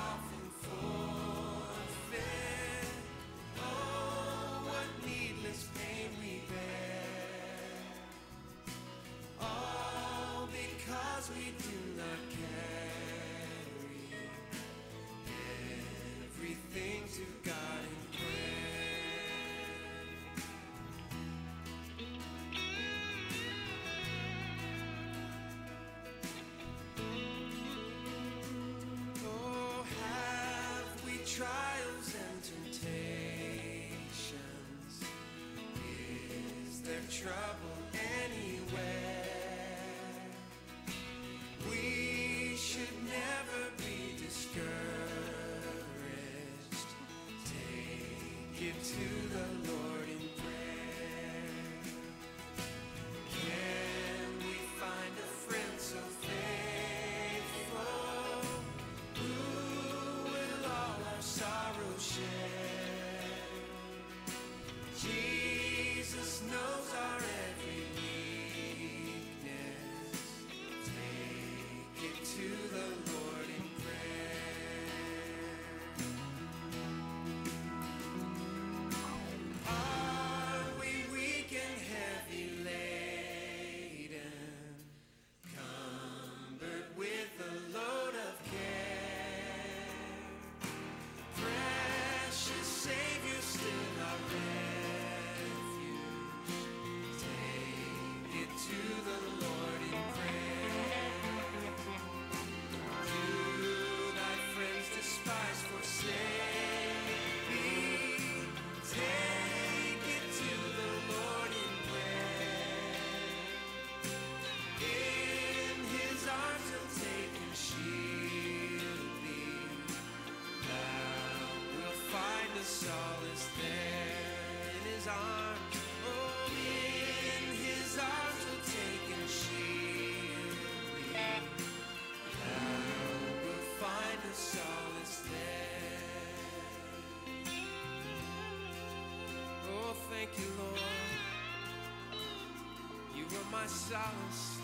off. arms. Oh, in his arms we'll take and shield. Now we'll find a solace there. Oh, thank you, Lord. You are my solace.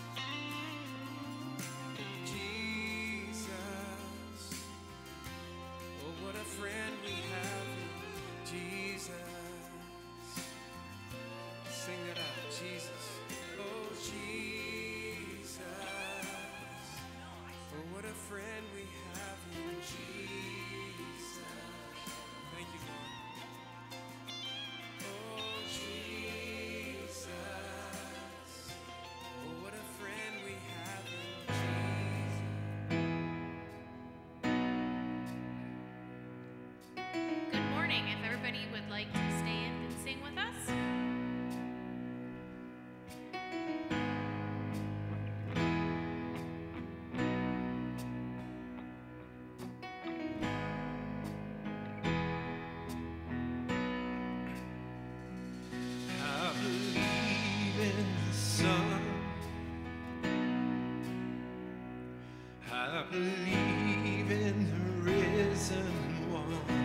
believe in the risen one.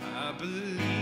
I believe.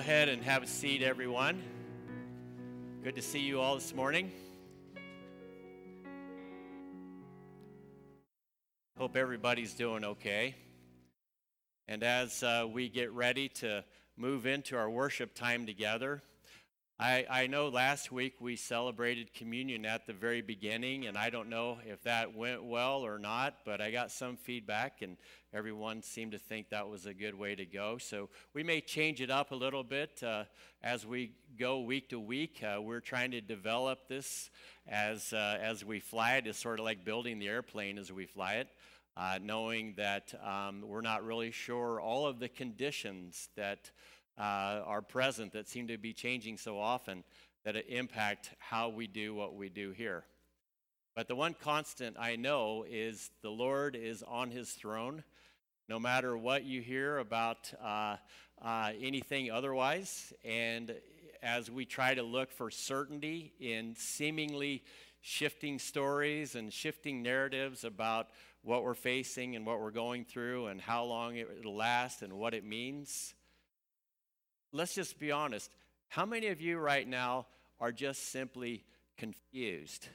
Ahead and have a seat, everyone. Good to see you all this morning. Hope everybody's doing okay. And as uh, we get ready to move into our worship time together, I, I know last week we celebrated communion at the very beginning, and I don't know if that went well or not, but I got some feedback, and everyone seemed to think that was a good way to go. So we may change it up a little bit uh, as we go week to week. Uh, we're trying to develop this as, uh, as we fly it. It's sort of like building the airplane as we fly it. Uh, knowing that um, we're not really sure all of the conditions that uh, are present that seem to be changing so often that it impact how we do what we do here. But the one constant I know is the Lord is on his throne. No matter what you hear about uh, uh, anything otherwise, and as we try to look for certainty in seemingly shifting stories and shifting narratives about what we're facing and what we're going through and how long it will last and what it means, let's just be honest. How many of you right now are just simply confused?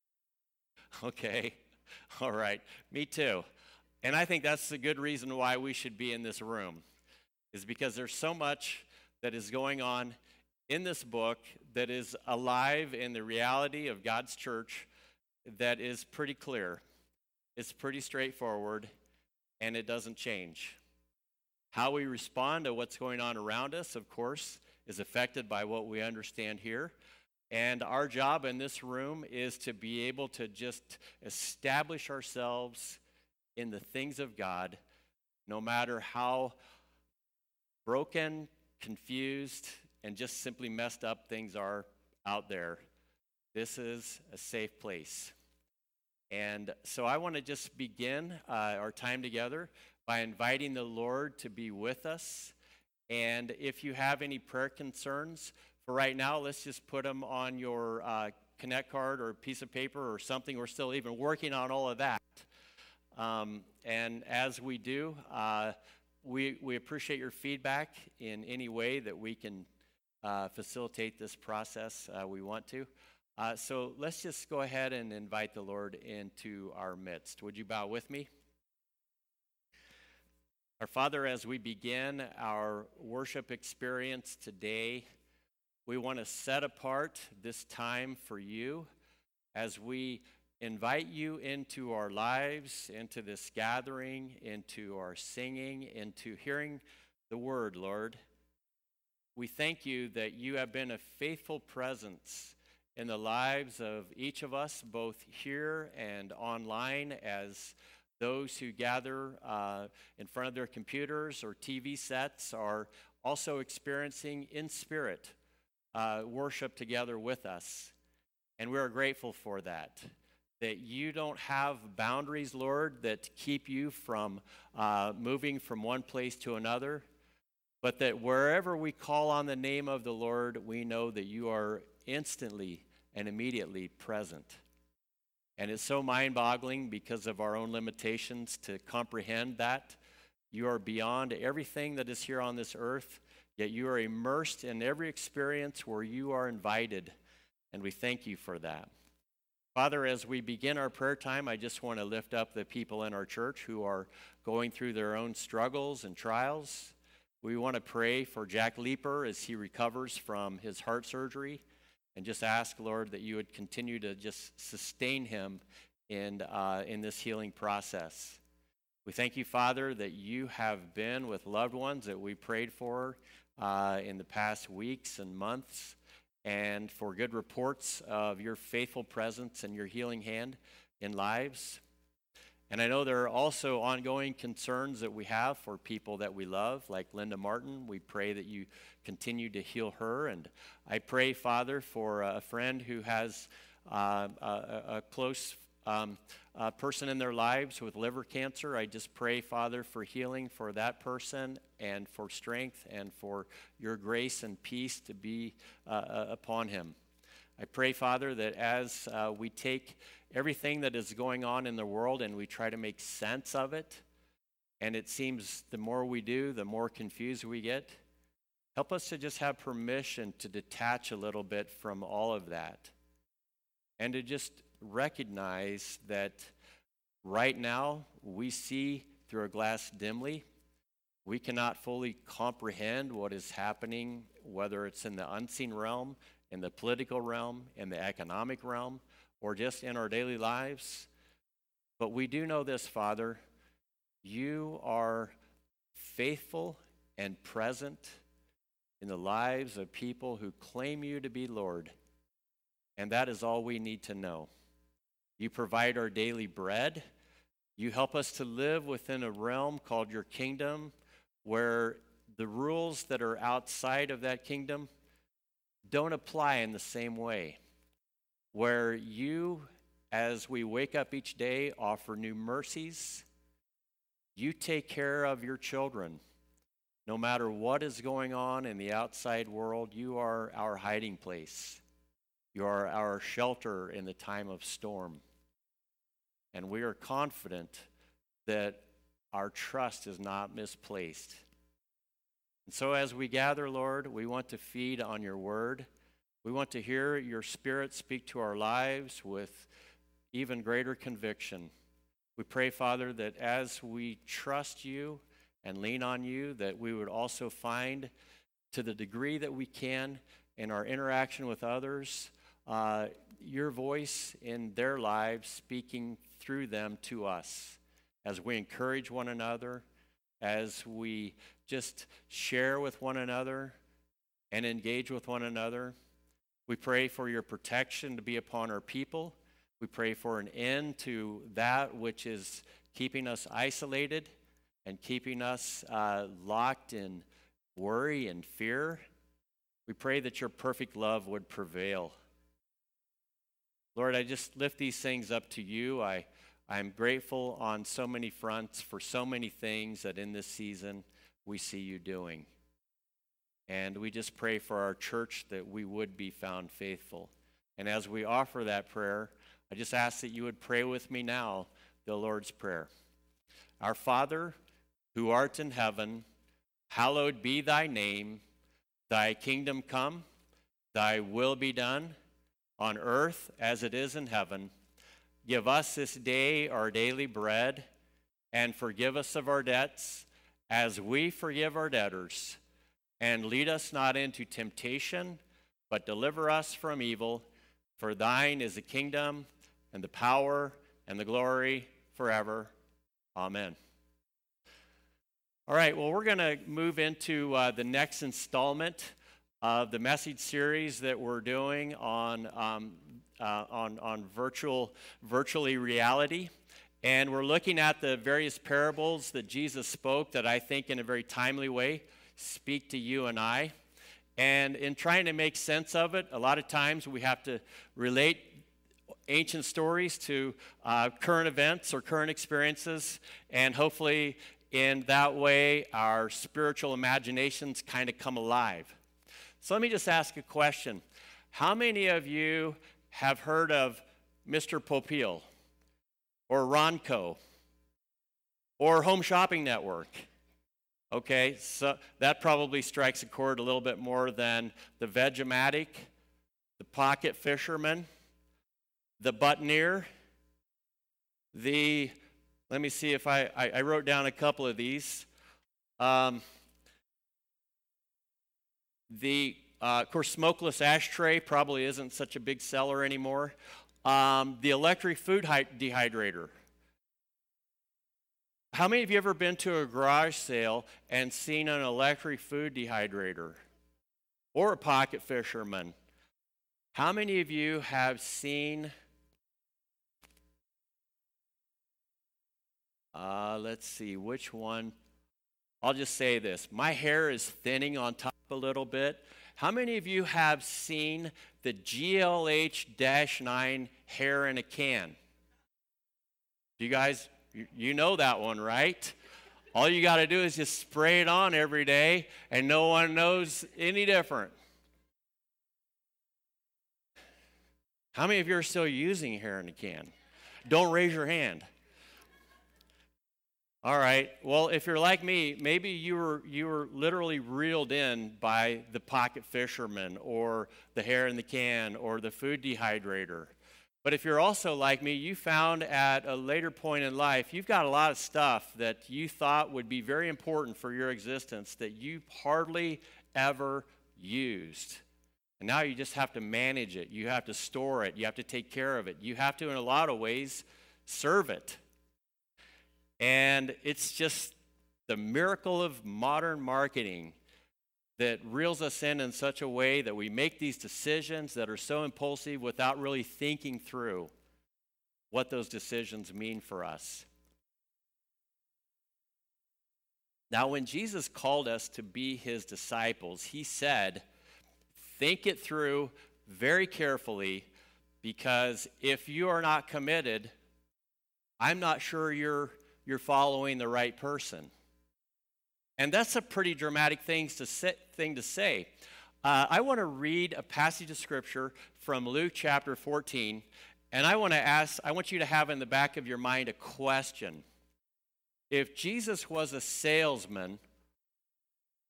okay, all right, me too. And I think that's a good reason why we should be in this room, is because there's so much that is going on in this book that is alive in the reality of God's church that is pretty clear. It's pretty straightforward, and it doesn't change. How we respond to what's going on around us, of course, is affected by what we understand here. And our job in this room is to be able to just establish ourselves in the things of God, no matter how broken, confused, and just simply messed up things are out there. This is a safe place. And so I want to just begin uh, our time together by inviting the Lord to be with us. And if you have any prayer concerns, for right now, let's just put them on your uh, Connect card or piece of paper or something. We're still even working on all of that. Um, and as we do, uh, we, we appreciate your feedback in any way that we can uh, facilitate this process. Uh, we want to. Uh, so let's just go ahead and invite the Lord into our midst. Would you bow with me? Our Father, as we begin our worship experience today, we want to set apart this time for you as we invite you into our lives, into this gathering, into our singing, into hearing the word, Lord. We thank you that you have been a faithful presence in the lives of each of us, both here and online, as those who gather uh, in front of their computers or TV sets are also experiencing in spirit uh, worship together with us. And we are grateful for that. That you don't have boundaries, Lord, that keep you from uh, moving from one place to another, but that wherever we call on the name of the Lord, we know that you are instantly and immediately present. And it's so mind boggling because of our own limitations to comprehend that. You are beyond everything that is here on this earth, yet you are immersed in every experience where you are invited. And we thank you for that. Father, as we begin our prayer time, I just want to lift up the people in our church who are going through their own struggles and trials. We want to pray for Jack Leeper as he recovers from his heart surgery and just ask, Lord, that you would continue to just sustain him in, uh, in this healing process. We thank you, Father, that you have been with loved ones that we prayed for uh, in the past weeks and months, and for good reports of your faithful presence and your healing hand in lives. And I know there are also ongoing concerns that we have for people that we love, like Linda Martin. We pray that you continue to heal her. And I pray, Father, for a friend who has uh, a, a, close um, a person in their lives with liver cancer. I just pray, Father, for healing for that person and for strength and for your grace and peace to be uh, uh upon him. I pray, Father, that as uh, we take everything that is going on in the world and we try to make sense of it, and it seems the more we do, the more confused we get, Help us to just have permission to detach a little bit from all of that and to just recognize that right now we see through a glass dimly. We cannot fully comprehend what is happening, whether it's in the unseen realm, in the political realm, in the economic realm, or just in our daily lives. But we do know this, Father. You are faithful and present in the lives of people who claim you to be Lord. And that is all we need to know. You provide our daily bread. You help us to live within a realm called your kingdom where the rules that are outside of that kingdom don't apply in the same way. Where you, as we wake up each day, offer new mercies. You take care of your children. No matter what is going on in the outside world, you are our hiding place. You are our shelter in the time of storm. And we are confident that our trust is not misplaced. And so, as we gather, Lord, we want to feed on your word. We want to hear your spirit speak to our lives with even greater conviction. We pray, Father, that as we trust you and lean on you, that we would also find, to the degree that we can, in our interaction with others, uh, your voice in their lives speaking through them to us as we encourage one another, as we just share with one another and engage with one another. We pray for your protection to be upon our people. We pray for an end to that which is keeping us isolated and keeping us uh, locked in worry and fear. We pray that your perfect love would prevail. Lord, I just lift these things up to you. I, I'm grateful on so many fronts for so many things that in this season we see you doing. And we just pray for our church that we would be found faithful. And as we offer that prayer, I just ask that you would pray with me now the Lord's Prayer. Our Father, who art in heaven, hallowed be thy name. Thy kingdom come, thy will be done on earth as it is in heaven. Give us this day our daily bread, and forgive us of our debts as we forgive our debtors. And lead us not into temptation, but deliver us from evil. For thine is the kingdom, and the power, and the glory forever. Amen. All right, well, we're going to move into uh, the next installment of the message series that we're doing on, um, uh, on, on virtual, virtually reality. And we're looking at the various parables that Jesus spoke that I think, in a very timely way, speak to you and I. And in trying to make sense of it, a lot of times we have to relate ancient stories to uh, current events or current experiences. And hopefully, in that way, our spiritual imaginations kind of come alive. So let me just ask a question. How many of you have heard of Mr. Popeil or Ronco or Home Shopping Network? Okay, so that probably strikes a chord a little bit more than the Vegematic, the Pocket Fisherman, the Buttoneer, the, let me see if I, I, I wrote down a couple of these. Um, the, uh, of course, smokeless ashtray probably isn't such a big seller anymore. Um, the electric food dehydrator. How many of you ever been to a garage sale and seen an electric food dehydrator or a pocket fisherman? How many of you have seen, uh, let's see, which one? I'll just say this my hair is thinning on top a little bit. How many of you have seen the GLH 9 hair in a can? You guys, you know that one, right? All you got to do is just spray it on every day, and no one knows any different. How many of you are still using hair in a can? Don't raise your hand. All right. Well, if you're like me, maybe you were you were literally reeled in by the pocket fisherman or the hair in the can or the food dehydrator. But if you're also like me, you found at a later point in life, you've got a lot of stuff that you thought would be very important for your existence that you hardly ever used. And now you just have to manage it. You have to store it. You have to take care of it. You have to, in a lot of ways, serve it. And it's just the miracle of modern marketing that reels us in in such a way that we make these decisions that are so impulsive without really thinking through what those decisions mean for us. Now, when Jesus called us to be his disciples, he said, Think it through very carefully because if you are not committed, I'm not sure you're you're following the right person. And that's a pretty dramatic thing to say. Thing to say. Uh, I want to read a passage of scripture from Luke chapter 14, and I want to ask, I want you to have in the back of your mind a question. If Jesus was a salesman,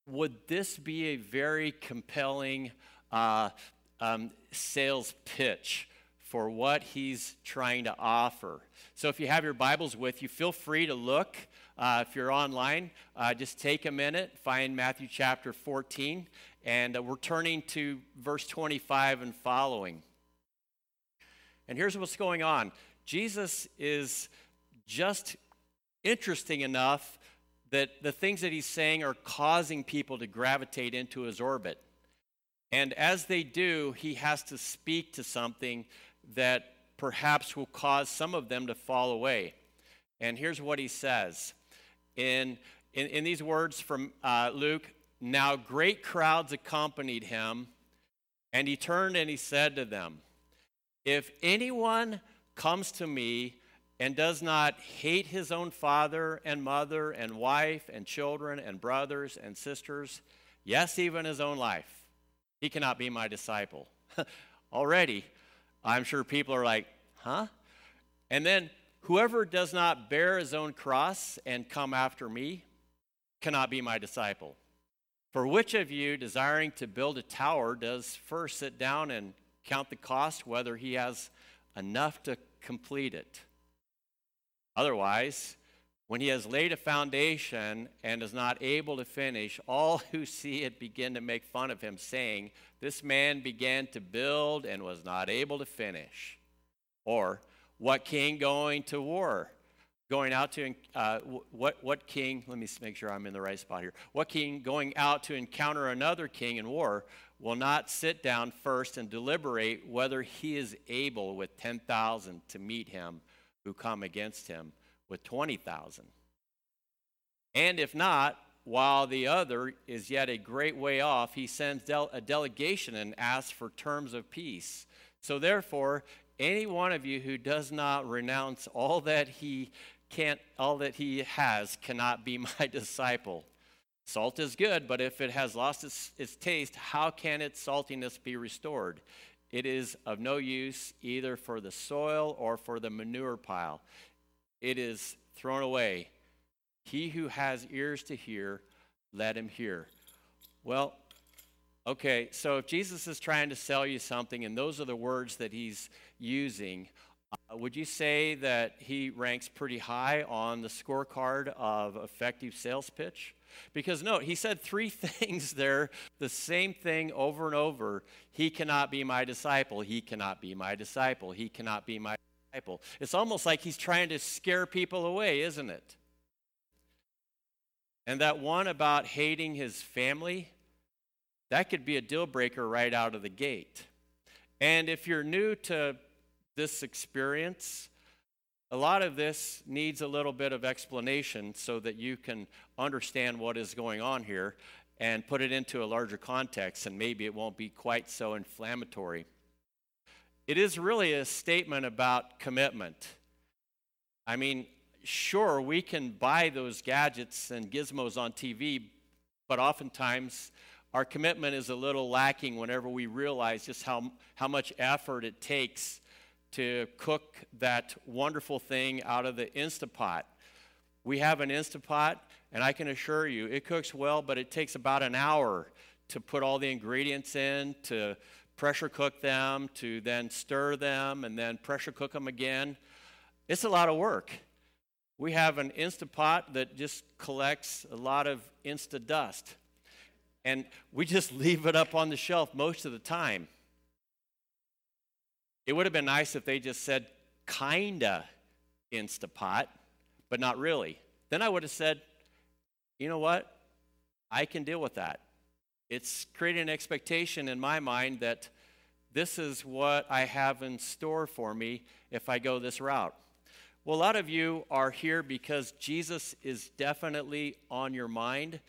would this be a very compelling uh, um, sales pitch for what he's trying to offer. So if you have your Bibles with you, feel free to look. Uh, if you're online, uh, just take a minute, find Matthew chapter 14, and uh, we're turning to verse 25 and following. And here's what's going on Jesus is just interesting enough that the things that he's saying are causing people to gravitate into his orbit. And as they do, he has to speak to something that perhaps will cause some of them to fall away. And here's what he says in, in, in these words from uh, Luke Now great crowds accompanied him, and he turned and he said to them, If anyone comes to me and does not hate his own father and mother and wife and children and brothers and sisters, yes, even his own life, he cannot be my disciple. Already, I'm sure people are like, huh? And then, whoever does not bear his own cross and come after me cannot be my disciple. For which of you, desiring to build a tower, does first sit down and count the cost, whether he has enough to complete it? Otherwise, when he has laid a foundation and is not able to finish, all who see it begin to make fun of him, saying, This man began to build and was not able to finish. Or, what king going to war? Going out to, uh, what, what king, let me make sure I'm in the right spot here. What king going out to encounter another king in war will not sit down first and deliberate whether he is able with 10,000 to meet him who come against him? With 20,000. And if not, while the other is yet a great way off, he sends del- a delegation and asks for terms of peace. So therefore, any one of you who does not renounce all that he can't all that he has cannot be my disciple. Salt is good, but if it has lost its, its taste, how can its saltiness be restored? It is of no use either for the soil or for the manure pile it is thrown away. He who has ears to hear, let him hear. Well, okay, so if Jesus is trying to sell you something and those are the words that he's using, uh, would you say that he ranks pretty high on the scorecard of effective sales pitch? Because note, he said three things there, the same thing over and over. He cannot be my disciple. He cannot be my disciple. He cannot be my disciple. It's almost like he's trying to scare people away, isn't it? And that one about hating his family, that could be a deal breaker right out of the gate. And if you're new to this experience, a lot of this needs a little bit of explanation so that you can understand what is going on here and put it into a larger context, and maybe it won't be quite so inflammatory. It is really a statement about commitment. I mean, sure, we can buy those gadgets and gizmos on TV, but oftentimes our commitment is a little lacking whenever we realize just how, how much effort it takes to cook that wonderful thing out of the Instapot. we have an Instapot, and I can assure you it cooks well, but it takes about an hour to put all the ingredients in, to pressure cook them, to then stir them, and then pressure cook them again. It's a lot of work. We have an Instapot that just collects a lot of Insta dust. And we just leave it up on the shelf most of the time. It would have been nice if they just said, kinda Instapot, but not really. Then I would have said, you know what? I can deal with that. It's creating an expectation in my mind that this is what I have in store for me if I go this route. Well, a lot of you are here because Jesus is definitely on your mind.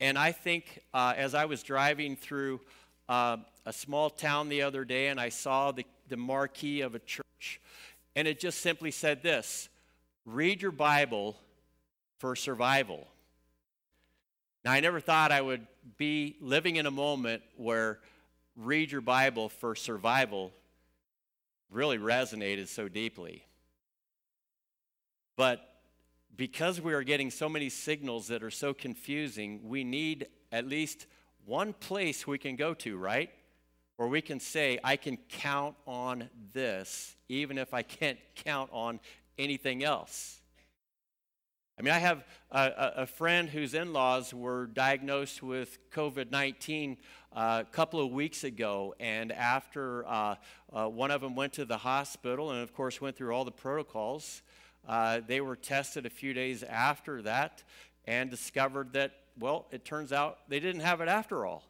And I think uh, as I was driving through uh, a small town the other day and I saw the, the marquee of a church, and it just simply said this read your Bible for survival. Now, I never thought I would be living in a moment where read your Bible for survival really resonated so deeply. But because we are getting so many signals that are so confusing, we need at least one place we can go to, right? Where we can say, I can count on this, even if I can't count on anything else. I mean, I have a, a friend whose in laws were diagnosed with COVID 19 uh, a couple of weeks ago, and after uh, uh, one of them went to the hospital and, of course, went through all the protocols, uh, they were tested a few days after that and discovered that, well, it turns out they didn't have it after all.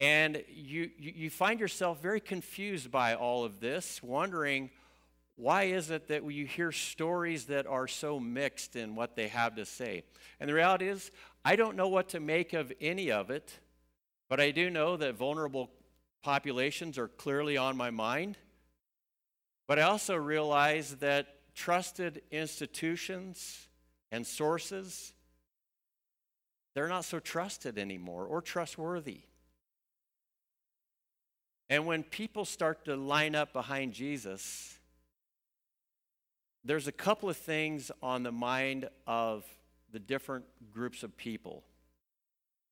And you, you find yourself very confused by all of this, wondering why is it that you hear stories that are so mixed in what they have to say? And the reality is, I don't know what to make of any of it, but I do know that vulnerable populations are clearly on my mind. But I also realize that trusted institutions and sources, they're not so trusted anymore or trustworthy. And when people start to line up behind Jesus, there's a couple of things on the mind of the different groups of people.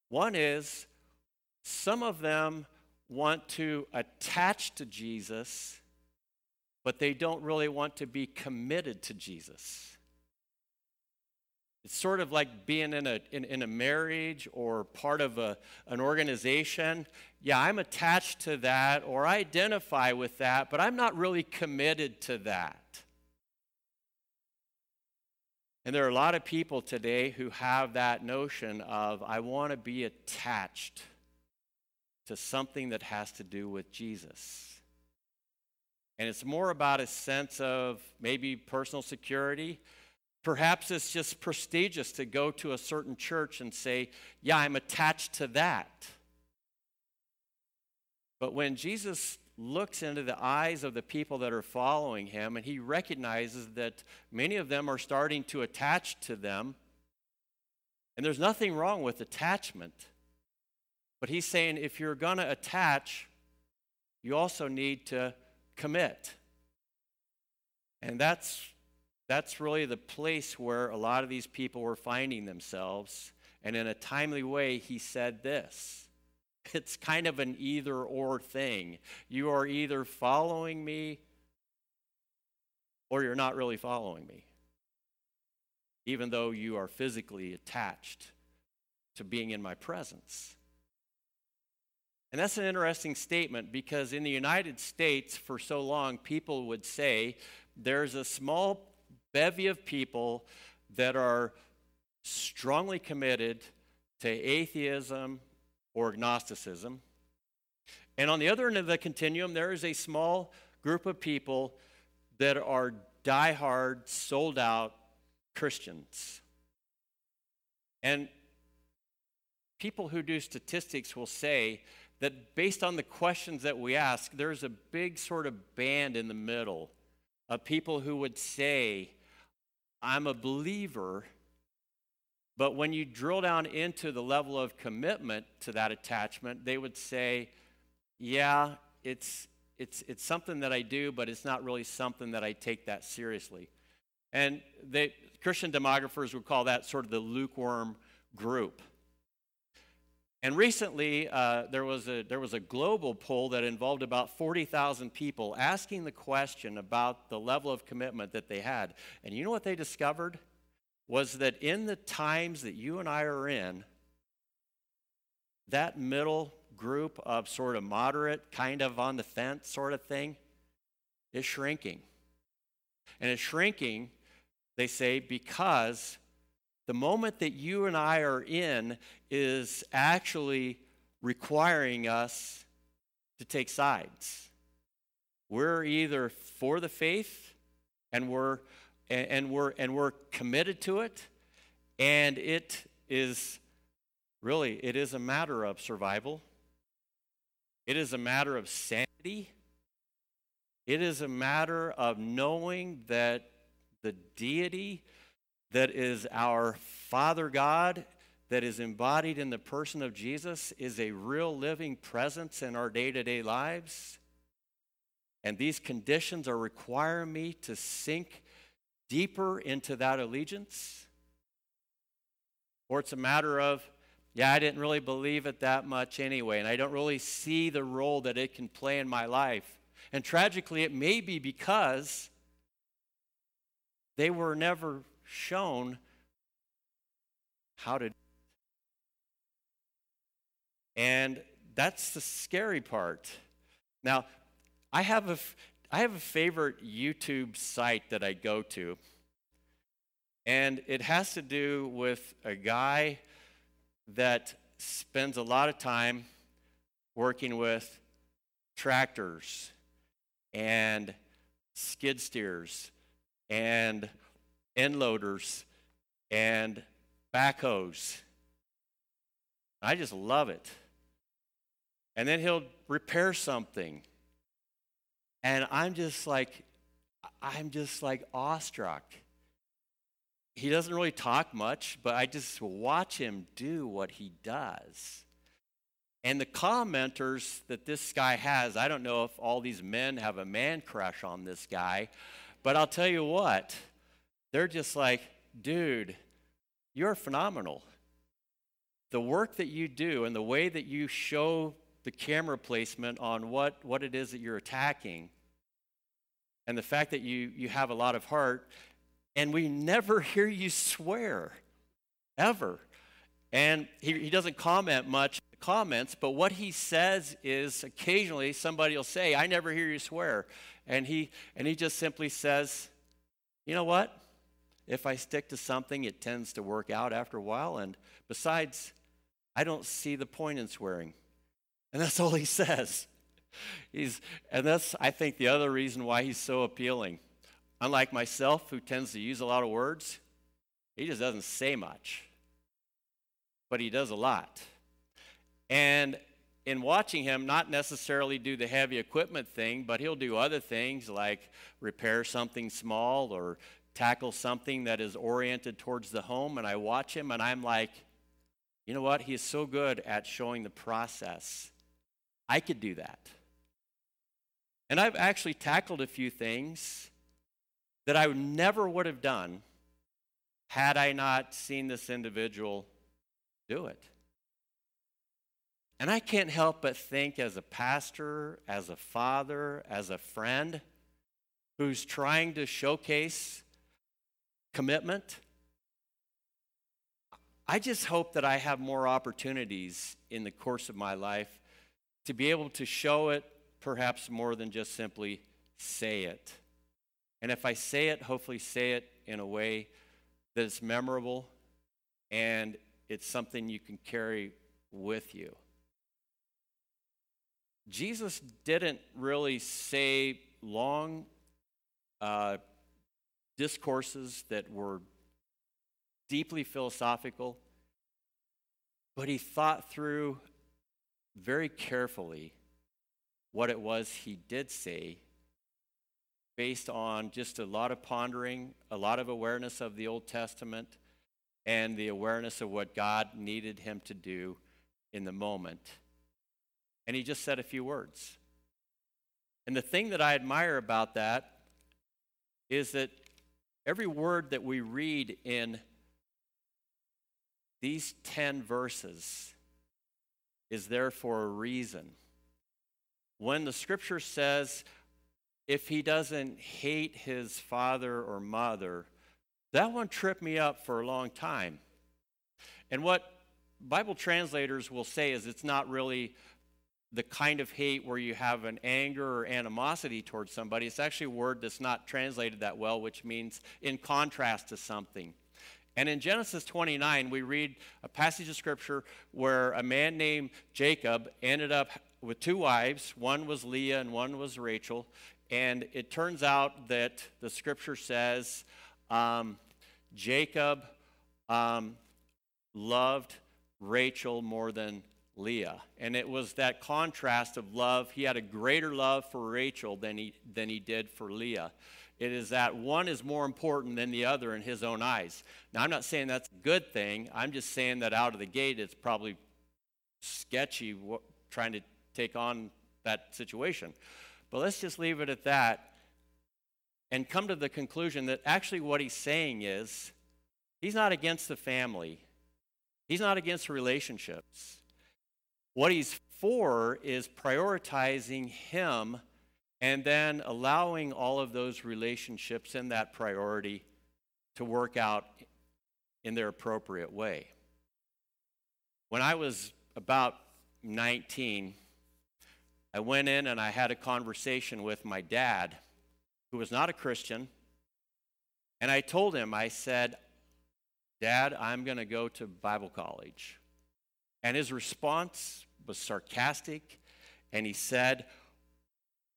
One is some of them want to attach to Jesus, but they don't really want to be committed to Jesus. It's sort of like being in a, in, in, a marriage or part of a, an organization. Yeah, I'm attached to that or I identify with that, but I'm not really committed to that. And there are a lot of people today who have that notion of, I want to be attached to something that has to do with Jesus. And it's more about a sense of maybe personal security. Perhaps it's just prestigious to go to a certain church and say, Yeah, I'm attached to that. But when Jesus looks into the eyes of the people that are following him and he recognizes that many of them are starting to attach to them. And there's nothing wrong with attachment. But he's saying if you're going to attach, you also need to commit. And that's, that's really the place where a lot of these people were finding themselves. And in a timely way, he said this It's kind of an either or thing. You are either following me or you're not really following me, even though you are physically attached to being in my presence. And that's an interesting statement because in the United States, for so long, people would say there's a small bevy of people that are strongly committed to atheism or agnosticism. And on the other end of the continuum, there is a small group of people that are die-hard, sold out Christians. And people who do statistics will say that based on the questions that we ask, there's a big sort of band in the middle of people who would say, I'm a believer, but when you drill down into the level of commitment to that attachment, they would say, yeah, it's, it's, it's something that I do, but it's not really something that I take that seriously. And they, Christian demographers would call that sort of the lukewarm group. And recently, uh, there, was a, there was a global poll that involved about 40,000 people asking the question about the level of commitment that they had. And you know what they discovered? Was that in the times that you and I are in, that middle group of sort of moderate, kind of on the fence sort of thing is shrinking. And it's shrinking, they say, because the moment that you and I are in is actually requiring us to take sides. We're either for the faith and we're and we're and we're committed to it and it is really it is a matter of survival. It is a matter of sanity. It is a matter of knowing that the deity that is our Father God, that is embodied in the person of Jesus, is a real living presence in our day to day lives. And these conditions are requiring me to sink deeper into that allegiance. Or it's a matter of, yeah, I didn't really believe it that much anyway, and I don't really see the role that it can play in my life. And tragically, it may be because they were never shown how to. And that's the scary part. Now, I have a, I have a favorite YouTube site that I go to, and it has to do with a guy that spends a lot of time working with tractors and skid steers and end loaders and backhoes. I just love it. And then he'll repair something. And I'm just like, I'm just like awestruck. He doesn't really talk much, but I just watch him do what he does. And the commenters that this guy has, I don't know if all these men have a man crush on this guy, but I'll tell you what, they're just like, dude, you're phenomenal. The work that you do and the way that you show the camera placement on what, what it is that you're attacking, and the fact that you, you have a lot of heart, and we never hear you swear, ever. And he, he doesn't comment much comments, but what he says is occasionally somebody will say, I never hear you swear. And he, and he just simply says, You know what? If I stick to something, it tends to work out after a while. And besides, I don't see the point in swearing. And that's all he says. He's, and that's, I think, the other reason why he's so appealing. Unlike myself, who tends to use a lot of words, he just doesn't say much, but he does a lot. And in watching him, not necessarily do the heavy equipment thing, but he'll do other things like repair something small or tackle something that is oriented towards the home, and I watch him and I'm like, you know what? He is so good at showing the process. I could do that. And I've actually tackled a few things that I never would have done had I not seen this individual do it. And I can't help but think, as a pastor, as a father, as a friend who's trying to showcase commitment. I just hope that I have more opportunities in the course of my life to be able to show it perhaps more than just simply say it. And if I say it, hopefully say it in a way that it's memorable and it's something you can carry with you. Jesus didn't really say long uh, discourses that were deeply philosophical, but he thought through very carefully what it was he did say based on just a lot of pondering, a lot of awareness of the Old Testament, and the awareness of what God needed him to do in the moment. And he just said a few words. And the thing that I admire about that is that Every word that we read in these 10 verses is there for a reason. When the scripture says, if he doesn't hate his father or mother, that one tripped me up for a long time. And what Bible translators will say is it's not really the kind of hate where you have an anger or animosity towards somebody. It's actually a word that's not translated that well, which means in contrast to something. And in Genesis 29, we read a passage of scripture where a man named Jacob ended up with two wives. One was Leah and one was Rachel. And it turns out that the scripture says um, Jacob um, loved Rachel more than Leah. And it was that contrast of love. He had a greater love for Rachel than he, than he did for Leah. It is that one is more important than the other in his own eyes. Now, I'm not saying that's a good thing. I'm just saying that out of the gate, it's probably sketchy trying to take on that situation. But let's just leave it at that and come to the conclusion that actually what he's saying is he's not against the family, he's not against relationships. What he's for is prioritizing him and then allowing all of those relationships and that priority to work out in their appropriate way. When I was about 19, I went in and I had a conversation with my dad, who was not a Christian. And I told him, I said, Dad, I'm going to go to Bible college. And his response was sarcastic. And he said,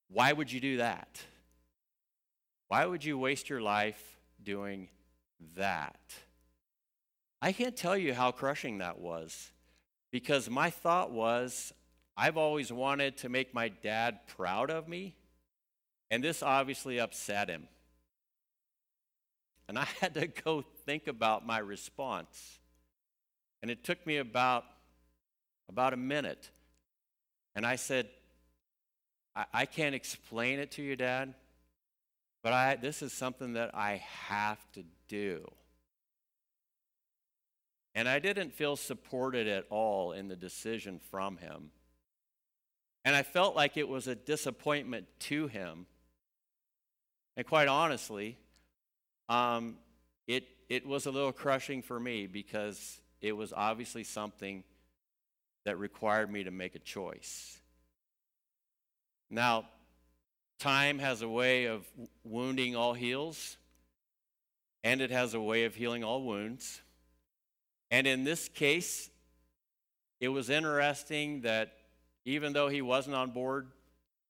Why would you do that? Why would you waste your life doing that? I can't tell you how crushing that was because my thought was, I've always wanted to make my dad proud of me, and this obviously upset him. And I had to go think about my response. And it took me about, about a minute. And I said, I, I can't explain it to you, Dad, but I, this is something that I have to do. And I didn't feel supported at all in the decision from him. And I felt like it was a disappointment to him. And quite honestly, um, it, it was a little crushing for me because it was obviously something that required me to make a choice. Now, time has a way of wounding all heals, and it has a way of healing all wounds. And in this case, it was interesting that even though he wasn't on board,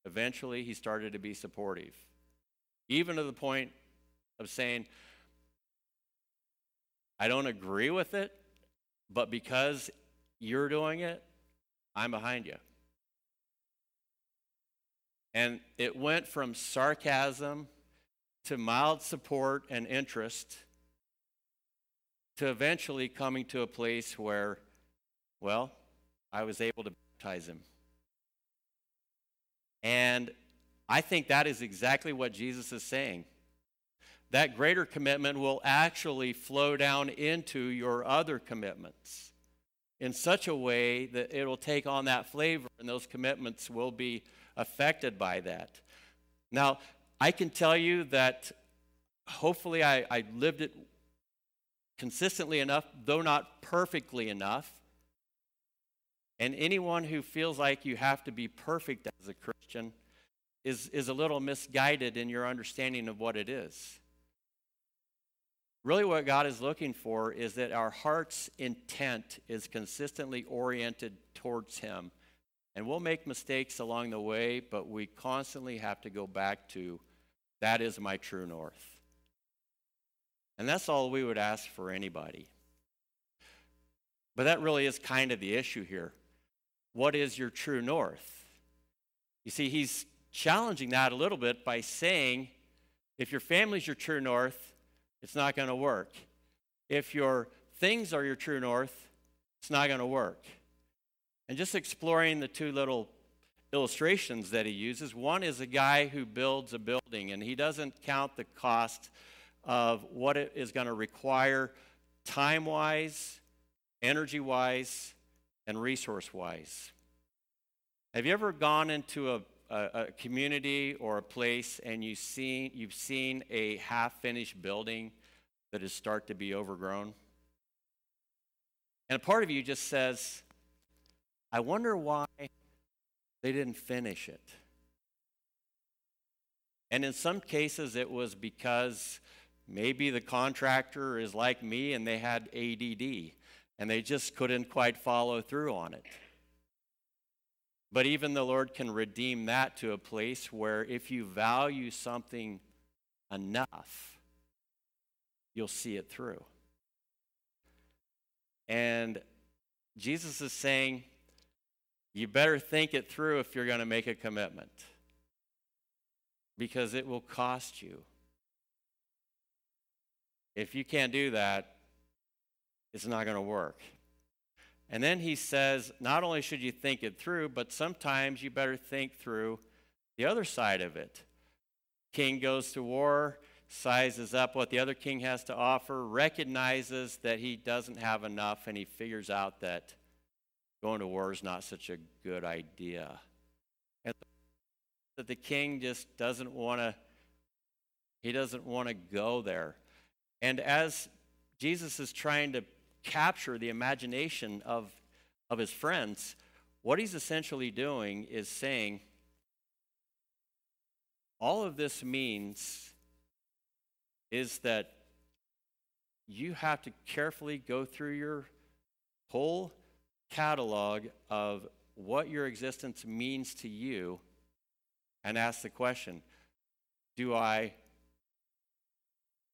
eventually he started to be supportive. Even to the point of saying, I don't agree with it, but because you're doing it, I'm behind you. And it went from sarcasm to mild support and interest to eventually coming to a place where, well, I was able to baptize him. And I think that is exactly what Jesus is saying. That greater commitment will actually flow down into your other commitments in such a way that it will take on that flavor, and those commitments will be affected by that. Now, I can tell you that hopefully I, I lived it consistently enough, though not perfectly enough. And anyone who feels like you have to be perfect as a Christian is, is a little misguided in your understanding of what it is. Really, what God is looking for is that our heart's intent is consistently oriented towards Him. And we'll make mistakes along the way, but we constantly have to go back to that is my true north. And that's all we would ask for anybody. But that really is kind of the issue here. What is your true north? You see, he's challenging that a little bit by saying if your family's your true north, it's not going to work. If your things are your true north, it's not going to work. And just exploring the two little illustrations that he uses one is a guy who builds a building and he doesn't count the cost of what it is going to require time wise, energy wise, and resource wise. Have you ever gone into a, a, a community or a place and you seen, you've seen a half finished building that is start to be overgrown? And a part of you just says, I wonder why they didn't finish it. And in some cases, it was because maybe the contractor is like me and they had ADD and they just couldn't quite follow through on it. But even the Lord can redeem that to a place where if you value something enough, you'll see it through. And Jesus is saying, you better think it through if you're going to make a commitment because it will cost you. If you can't do that, it's not going to work. And then he says, not only should you think it through, but sometimes you better think through the other side of it. King goes to war, sizes up what the other king has to offer, recognizes that he doesn't have enough, and he figures out that going to war is not such a good idea. And that the king just doesn't want to he doesn't want to go there. And as Jesus is trying to capture the imagination of, of his friends, what he's essentially doing is saying, all of this means is that you have to carefully go through your whole catalog of what your existence means to you and ask the question do I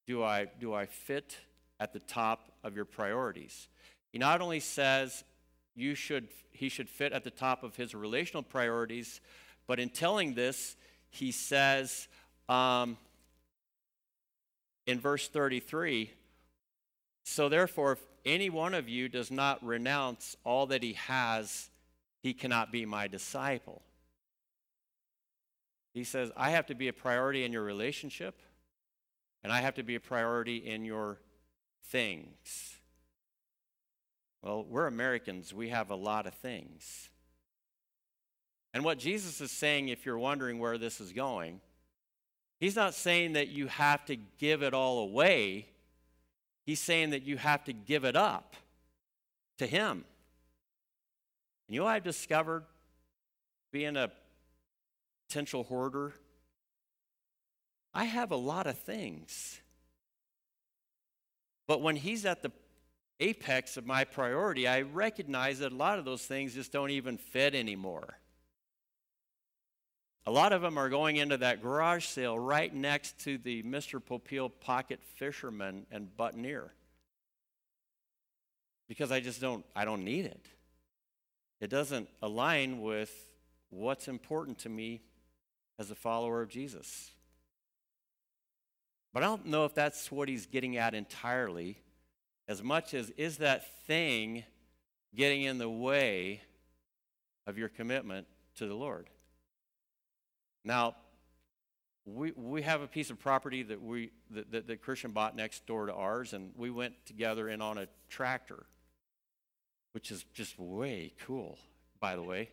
do I do I fit at the top of your priorities? He not only says you should he should fit at the top of his relational priorities, but in telling this, he says um, in verse 33 so therefore if any one of you does not renounce all that he has he cannot be my disciple he says, I have to be a priority in your relationship, and I have to be a priority in your things. Well, we're Americans, we have a lot of things. And what Jesus is saying, if you're wondering where this is going, he's not saying that you have to give it all away. He's saying that you have to give it up to him. And you know I've discovered being a potential hoarder. I have a lot of things. But when he's at the apex of my priority, I recognize that a lot of those things just don't even fit anymore. A lot of them are going into that garage sale right next to the Mr. Popeil pocket fisherman and buttoneer. Because I just don't I don't need it. It doesn't align with what's important to me as a follower of Jesus. But I don't know if that's what he's getting at entirely, as much as is that thing getting in the way of your commitment to the Lord. Now, we, we have a piece of property that we that, that, that Christian bought next door to ours, and we went together in on a tractor, which is just way cool, by the way.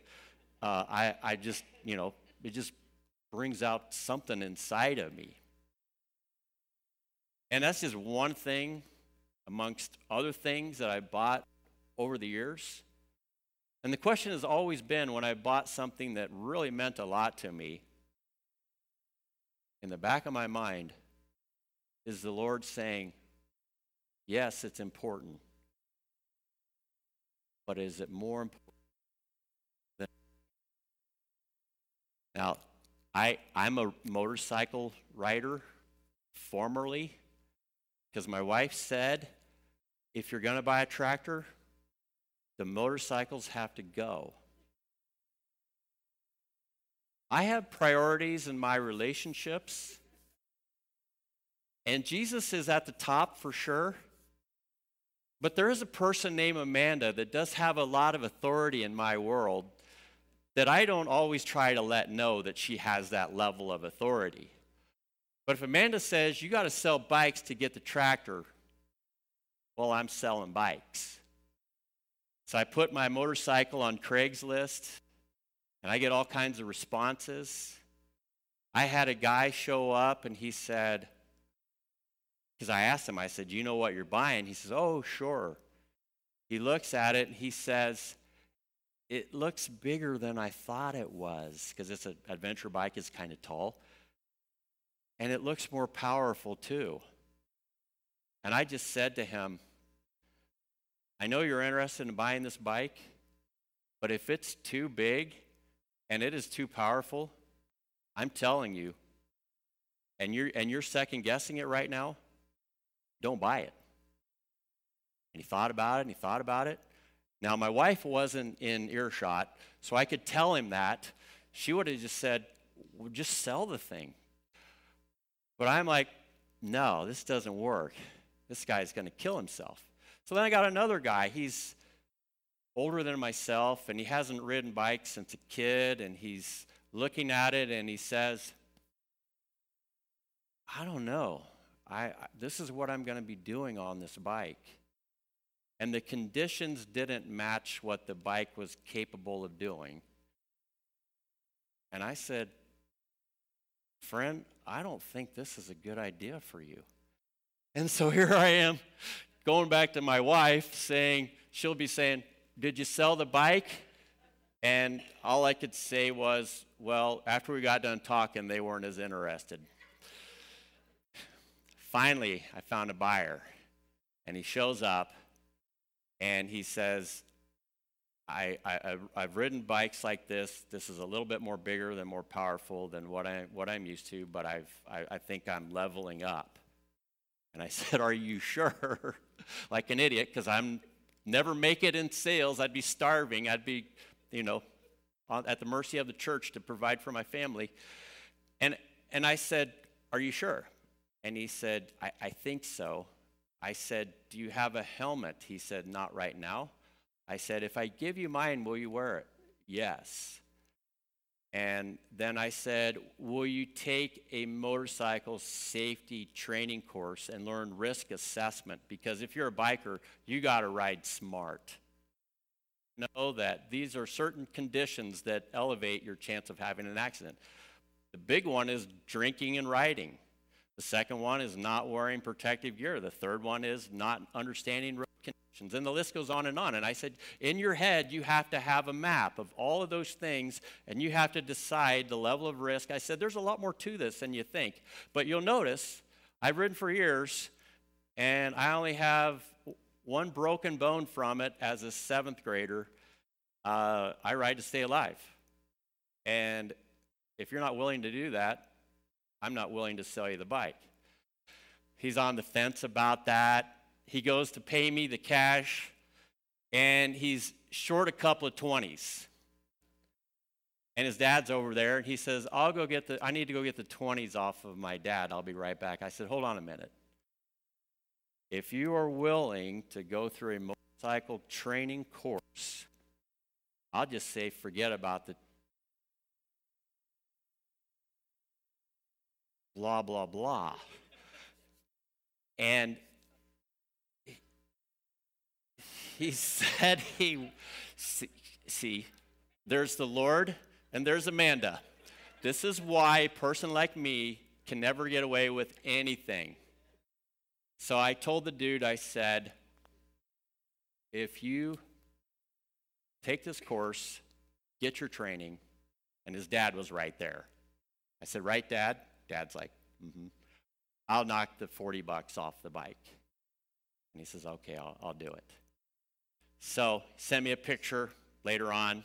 Uh, I, I just, you know, it just brings out something inside of me. And that's just one thing amongst other things that I bought over the years. And the question has always been when I bought something that really meant a lot to me, in the back of my mind, is the Lord saying, Yes, it's important. But is it more important than. Now, I, I'm a motorcycle rider formerly because my wife said if you're going to buy a tractor, the motorcycles have to go. I have priorities in my relationships, and Jesus is at the top for sure. But there is a person named Amanda that does have a lot of authority in my world that I don't always try to let know that she has that level of authority. But if Amanda says you got to sell bikes to get the tractor, well, I'm selling bikes. So I put my motorcycle on Craigslist and I get all kinds of responses. I had a guy show up and he said, because I asked him, I said, You know what you're buying? He says, Oh, sure. He looks at it and he says, It looks bigger than I thought it was because it's an adventure bike, it's kind of tall. And it looks more powerful too. And I just said to him, I know you're interested in buying this bike, but if it's too big and it is too powerful, I'm telling you, and you're, and you're second guessing it right now, don't buy it. And he thought about it and he thought about it. Now, my wife wasn't in earshot, so I could tell him that. She would have just said, well, just sell the thing. But I'm like, no, this doesn't work. This guy's going to kill himself. So then I got another guy. He's older than myself, and he hasn't ridden bikes since a kid, and he's looking at it and he says, I don't know. I, I this is what I'm going to be doing on this bike. And the conditions didn't match what the bike was capable of doing. And I said, Friend, I don't think this is a good idea for you. And so here I am going back to my wife saying, she'll be saying, Did you sell the bike? And all I could say was, Well, after we got done talking, they weren't as interested. Finally, I found a buyer, and he shows up and he says, I, I, I've ridden bikes like this. This is a little bit more bigger than more powerful than what, I, what I'm used to, but I've, I, I think I'm leveling up. And I said, Are you sure? like an idiot, because I'm never make it in sales. I'd be starving. I'd be, you know, at the mercy of the church to provide for my family. And, and I said, Are you sure? And he said, I, I think so. I said, Do you have a helmet? He said, Not right now. I said, If I give you mine, will you wear it? Yes. And then I said, Will you take a motorcycle safety training course and learn risk assessment? Because if you're a biker, you got to ride smart. Know that these are certain conditions that elevate your chance of having an accident. The big one is drinking and riding. The second one is not wearing protective gear. The third one is not understanding And the list goes on and on. And I said, in your head, you have to have a map of all of those things, and you have to decide the level of risk. I said, there's a lot more to this than you think. But you'll notice, I've ridden for years, and I only have one broken bone from it as a seventh grader. Uh, I ride to stay alive. And if you're not willing to do that, I'm not willing to sell you the bike. He's on the fence about that. He goes to pay me the cash, and he's short a couple of 20s. And his dad's over there, and he says, I'll go get the, I need to go get the 20s off of my dad. I'll be right back. I said, Hold on a minute. If you are willing to go through a motorcycle training course, I'll just say, forget about the blah, blah, blah. And he said he, see, there's the Lord and there's Amanda. This is why a person like me can never get away with anything. So I told the dude, I said, if you take this course, get your training, and his dad was right there. I said, Right, dad? Dad's like, mm-hmm. I'll knock the 40 bucks off the bike. And he says, okay, I'll, I'll do it. So send me a picture later on.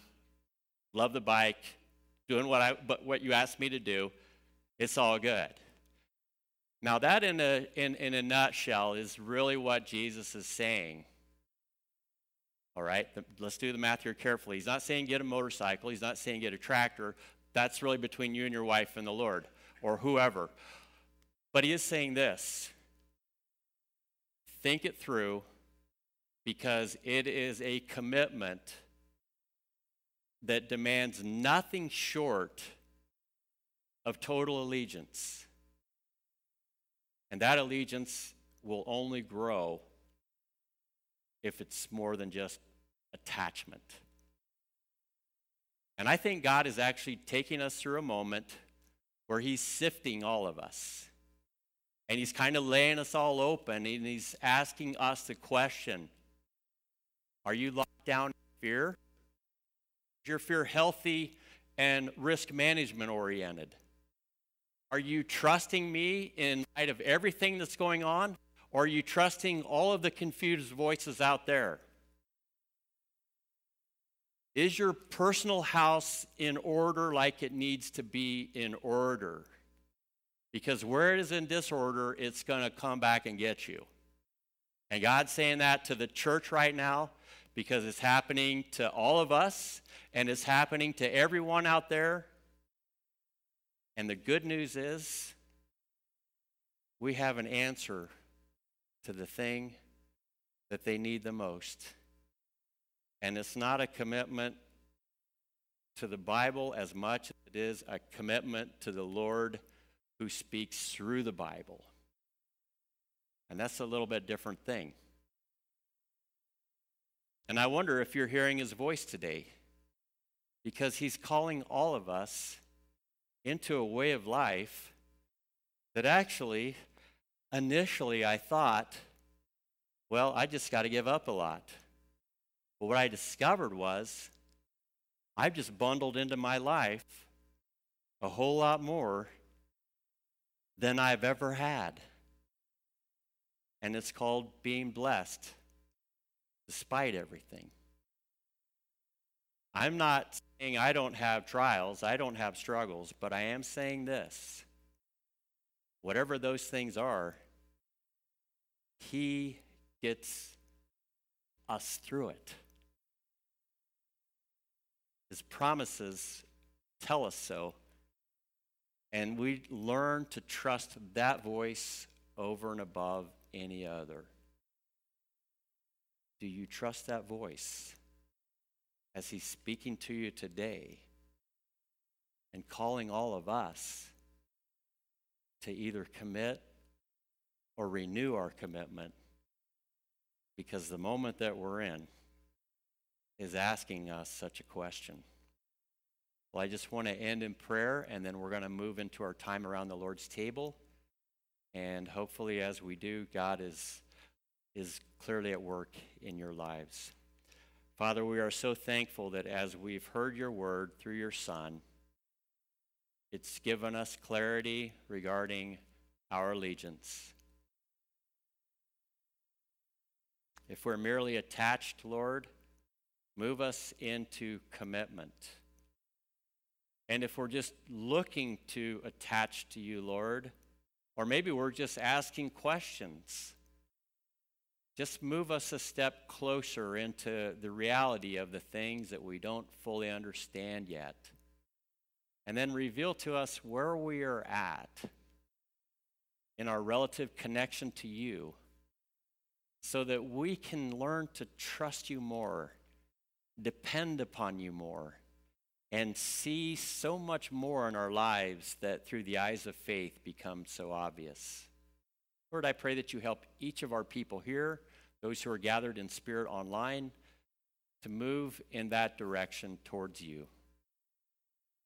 Love the bike, doing what I but what you asked me to do. It's all good. Now that in a in, in a nutshell is really what Jesus is saying. All right, let's do the math here carefully. He's not saying get a motorcycle. He's not saying get a tractor. That's really between you and your wife and the Lord or whoever. But he is saying this think it through because it is a commitment that demands nothing short of total allegiance. And that allegiance will only grow if it's more than just attachment. And I think God is actually taking us through a moment where He's sifting all of us. And He's kind of laying us all open and He's asking us the question Are you locked down in fear? Is your fear healthy and risk management oriented? Are you trusting me in light of everything that's going on? Or are you trusting all of the confused voices out there? Is your personal house in order like it needs to be in order? Because where it is in disorder, it's going to come back and get you. And God's saying that to the church right now because it's happening to all of us and it's happening to everyone out there. And the good news is we have an answer to the thing that they need the most. And it's not a commitment to the Bible as much as it is a commitment to the Lord who speaks through the Bible. And that's a little bit different thing. And I wonder if you're hearing his voice today because he's calling all of us into a way of life that actually, initially, I thought, well, I just got to give up a lot. But what I discovered was I've just bundled into my life a whole lot more than I've ever had. And it's called being blessed despite everything. I'm not saying I don't have trials, I don't have struggles, but I am saying this. Whatever those things are, He gets us through it. His promises tell us so. And we learn to trust that voice over and above any other. Do you trust that voice as he's speaking to you today and calling all of us to either commit or renew our commitment? Because the moment that we're in, is asking us such a question. Well, I just want to end in prayer, and then we're going to move into our time around the Lord's table. And hopefully, as we do, God is, is clearly at work in your lives. Father, we are so thankful that as we've heard your word through your Son, it's given us clarity regarding our allegiance. If we're merely attached, Lord, Move us into commitment. And if we're just looking to attach to you, Lord, or maybe we're just asking questions, just move us a step closer into the reality of the things that we don't fully understand yet. And then reveal to us where we are at in our relative connection to you so that we can learn to trust you more depend upon you more and see so much more in our lives that through the eyes of faith becomes so obvious. Lord, I pray that you help each of our people here, those who are gathered in spirit online, to move in that direction towards you.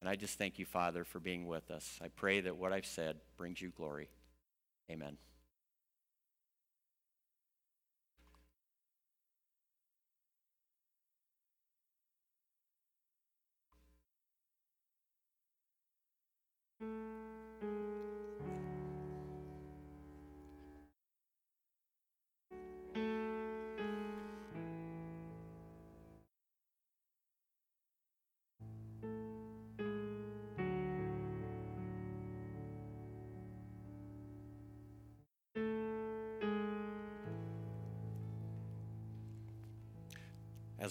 And I just thank you, Father, for being with us. I pray that what I've said brings you glory. Amen. as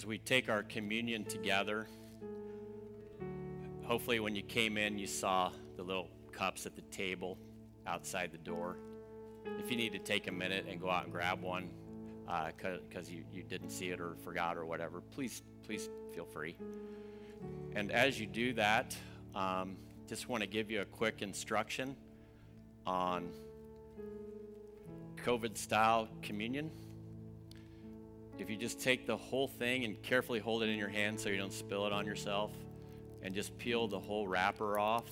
we take our communion together, hopefully when you came in, you saw the little cups at the table outside the door. If you need to take a minute and go out and grab one because uh, you, you didn't see it or forgot or whatever, please, please feel free. And as you do that, um, just want to give you a quick instruction on COVID style communion. If you just take the whole thing and carefully hold it in your hand so you don't spill it on yourself, and just peel the whole wrapper off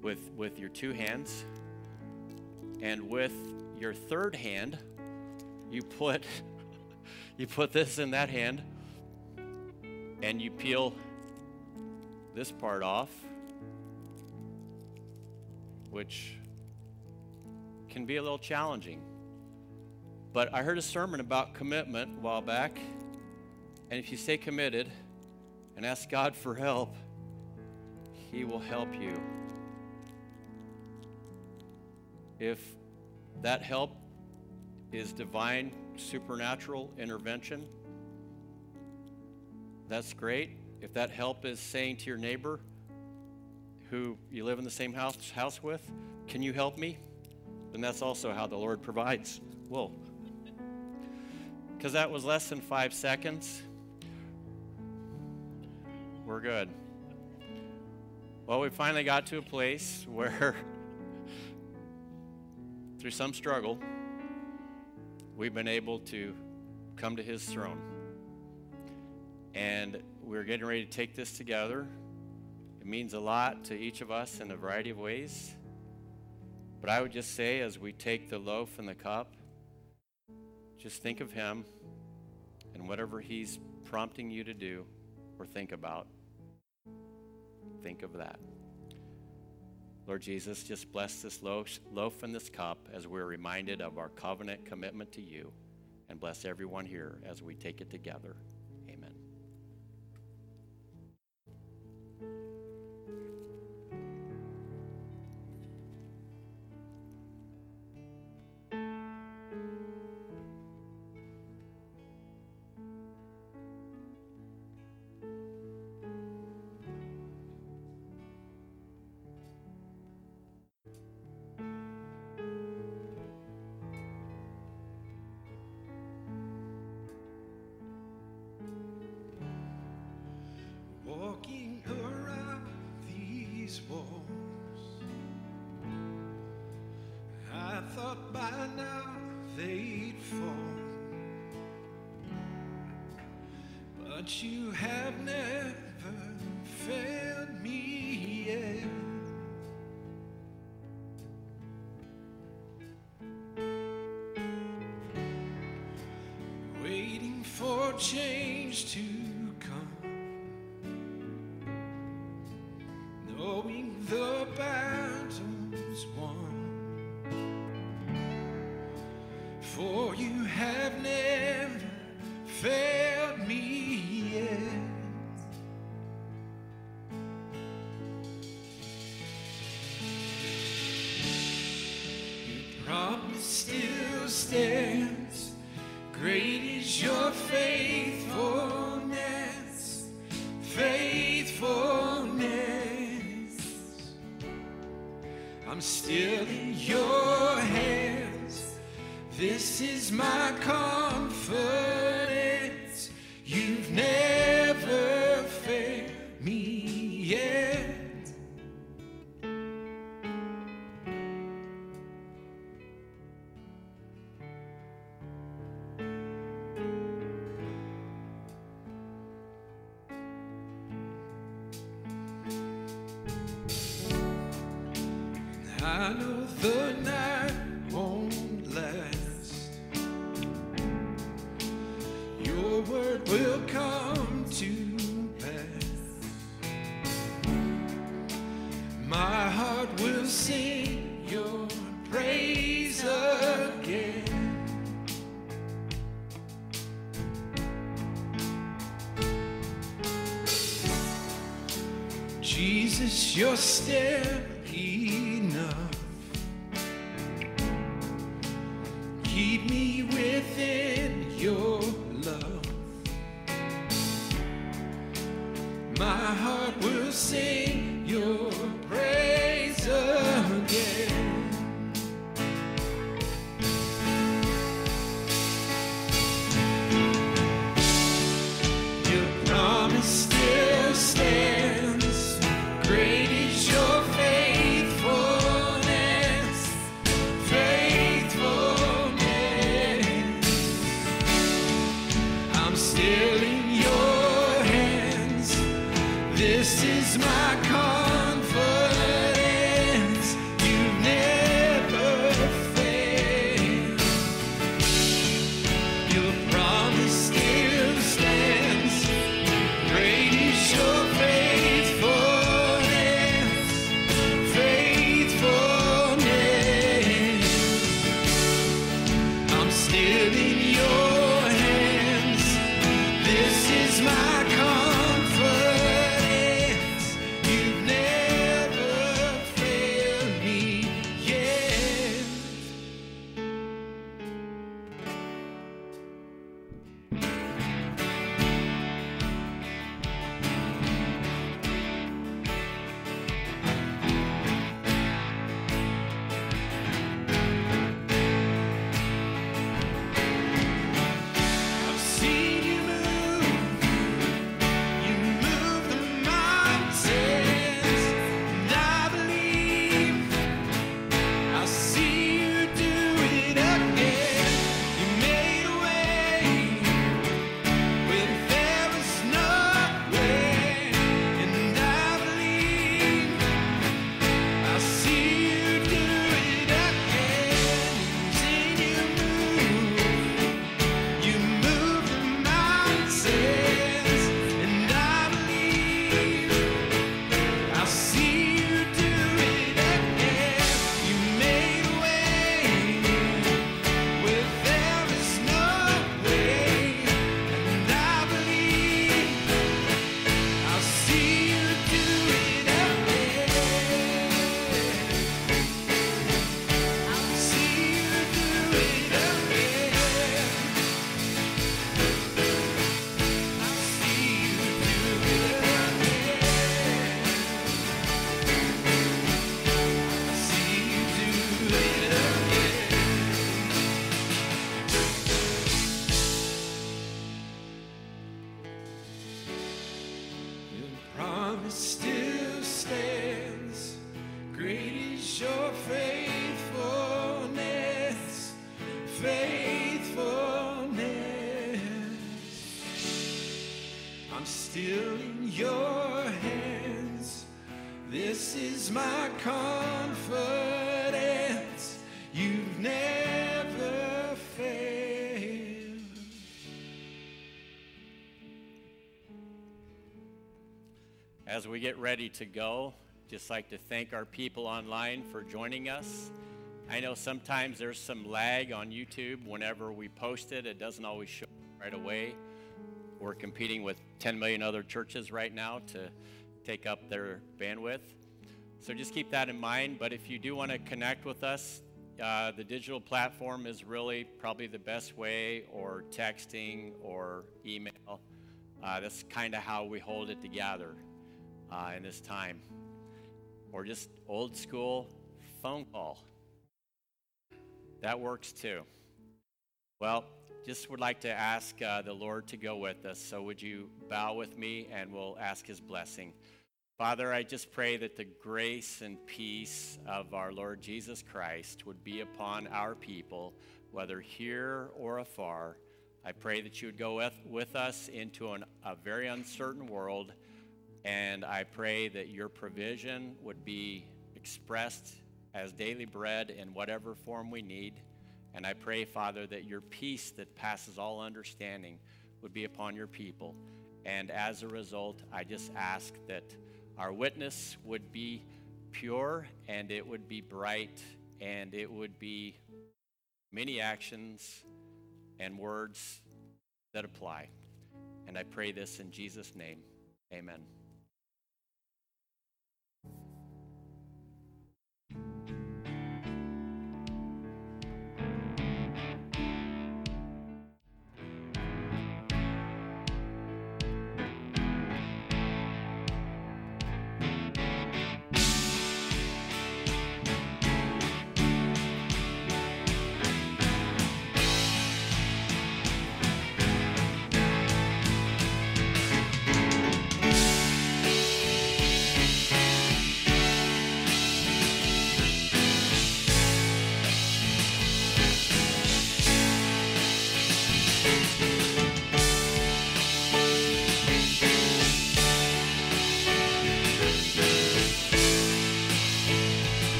with, with your two hands. And with your third hand, you put you put this in that hand and you peel this part off, which can be a little challenging. But I heard a sermon about commitment a while back, and if you stay committed and ask God for help, He will help you. If that help is divine, supernatural intervention, that's great. If that help is saying to your neighbor who you live in the same house, house with, can you help me? Then that's also how the Lord provides. Whoa. Because that was less than five seconds. We're good. Well, we finally got to a place where, through some struggle, we've been able to come to His throne. And we're getting ready to take this together. It means a lot to each of us in a variety of ways. But I would just say, as we take the loaf and the cup, just think of Him and whatever He's prompting you to do or think about. Think of that. Lord Jesus, just bless this loaf, and this cup as we're reminded of our covenant commitment to you, and bless everyone here as we take it together. But you have never Jesus, you're still enough. Get ready to go, just like to thank our people online for joining us. I know sometimes there's some lag on YouTube whenever we post it. It doesn't always show right away. We're competing with 10 million other churches right now to take up their bandwidth. So just keep that in mind. But if you do want to connect with us, uh, the digital platform is really probably the best way, or texting or email. Uh, that's kind of how we hold it together uh, in this time. Or just old school phone call. That works too. Well, just would like to ask uh, the Lord to go with us. So, would you bow with me and we'll ask his blessing? Father, I just pray that the grace and peace of our Lord Jesus Christ would be upon our people, whether here or afar. I pray that you would go with, with us into an, a very uncertain world, and I pray that your provision would be expressed as daily bread in whatever form we need. And I pray, Father, that your peace that passes all understanding would be upon your people. And as a result, I just ask that our witness would be pure and it would be bright and it would be many actions and words that apply. And I pray this in Jesus' name. Amen.